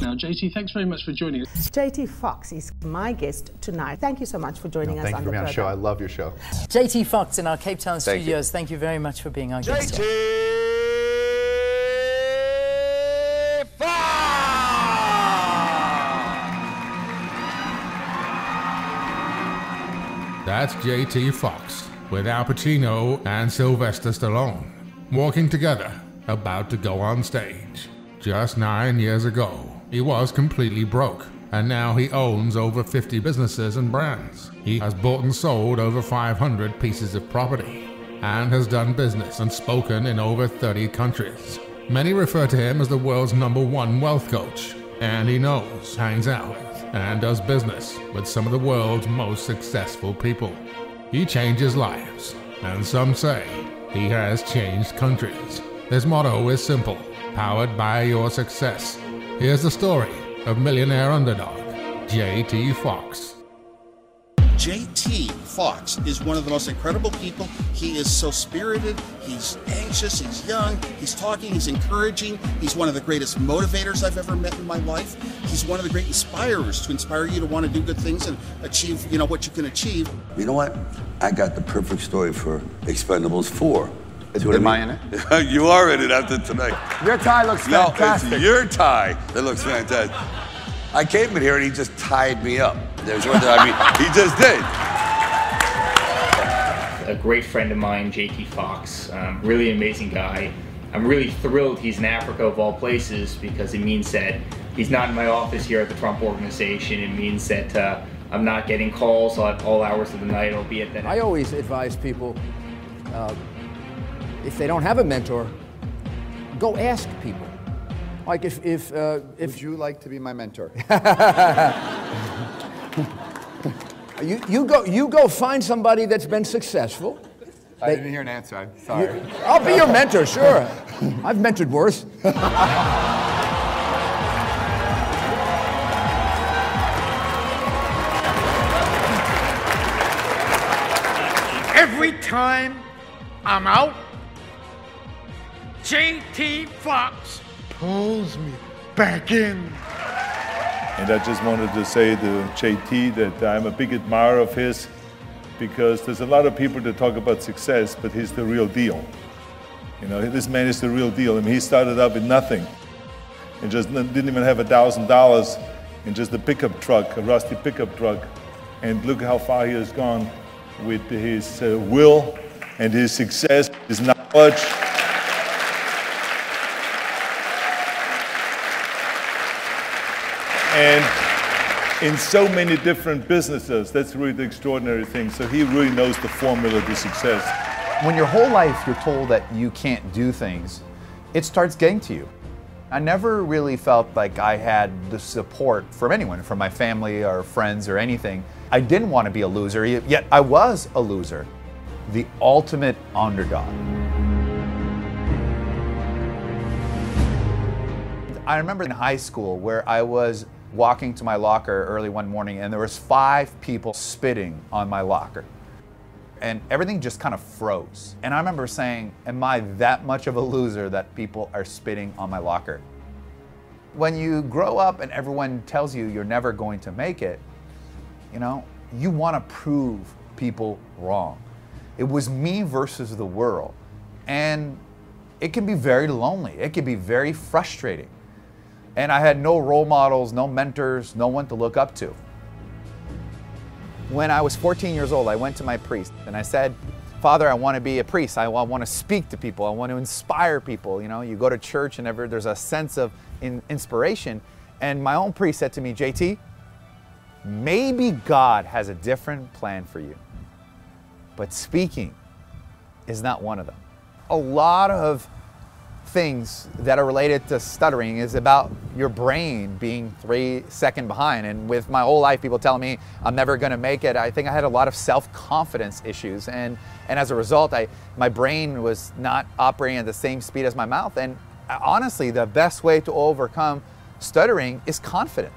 Now, JT, thanks very much for joining us. JT Foxx is my guest tonight. Thank you so much for joining us Thank on you for the being on the show. I love your show. JT Foxx in our Cape Town Thank you. studios. Thank you very much for being our guest. here. That's JT Foxx with Al Pacino and Sylvester Stallone walking together, about to go on stage. Just nine years ago, he was completely broke, and now he owns over 50 businesses and brands. He has bought and sold over 500 pieces of property and has done business and spoken in over 30 countries. Many refer to him as the world's number one wealth coach, and he knows, hangs out, and does business with some of the world's most successful people. He changes lives, and some say he has changed countries. His motto is simple powered by your success. Here's the story of millionaire underdog, JT Foxx. JT Foxx is one of the most incredible people. He is so spirited, he's anxious, he's young, he's talking, he's encouraging. He's one of the greatest motivators I've ever met in my life. He's one of the great inspirers to inspire you to want to do good things and achieve, you know, what you can achieve. You know what? I got the perfect story for Expendables 4. Is- am I I in it? you are in it after tonight. Your tie looks No, fantastic. it's your tie that looks fantastic. I came in here and he just tied me up. There's one that I mean, he just did. a great friend of mine, JT Foxx. Um, really amazing guy. I'm really thrilled he's in Africa of all places because it means that he's not in my office here at the Trump Organization. It means that uh, I'm not getting calls at all hours of the night, albeit that I always advise people uh, if they don't have a mentor, go ask people. Like if if uh, if Would you like to be my mentor? you, you go you go find somebody that's been successful. I They- didn't hear an answer. I'm sorry. I'll be your mentor, sure. I've mentored worse. Every time I'm out, JT Foxx pulls me back in. And I just wanted to say to JT that I'm a big admirer of his because there's a lot of people that talk about success, but he's the real deal. You know, this man is the real deal. I mean, he started out with nothing and just didn't even have a thousand dollars in just a pickup truck, a rusty pickup truck. And look how far he has gone with his uh, will and his success, his knowledge. And in so many different businesses. That's really the extraordinary thing. So he really knows the formula to success. When your whole life you're told that you can't do things, it starts getting to you. I never really felt like I had the support from anyone, from my family or friends or anything. I didn't want to be a loser, yet I was a loser. The ultimate underdog. I remember in high school where I was walking to my locker early one morning and there was five people spitting on my locker. And everything just kind of froze. And I remember saying, am I that much of a loser that people are spitting on my locker? When you grow up and everyone tells you you're never going to make it, you know, you want to prove people wrong. It was me versus the world. And it can be very lonely. It can be very frustrating. And I had no role models, no mentors, no one to look up to. When I was 14 years old, I went to my priest and I said, Father, I want to be a priest. I want to speak to people. I want to inspire people. You know, you go to church and ever there's a sense of in, inspiration. And my own priest said to me, JT, maybe God has a different plan for you, but speaking is not one of them. A lot of things that are related to stuttering is about your brain being three second behind. And with my whole life, people telling me I'm never going to make it, I think I had a lot of self-confidence issues, and and as a result, I my brain was not operating at the same speed as my mouth. And uh, honestly, the best way to overcome stuttering is confidence.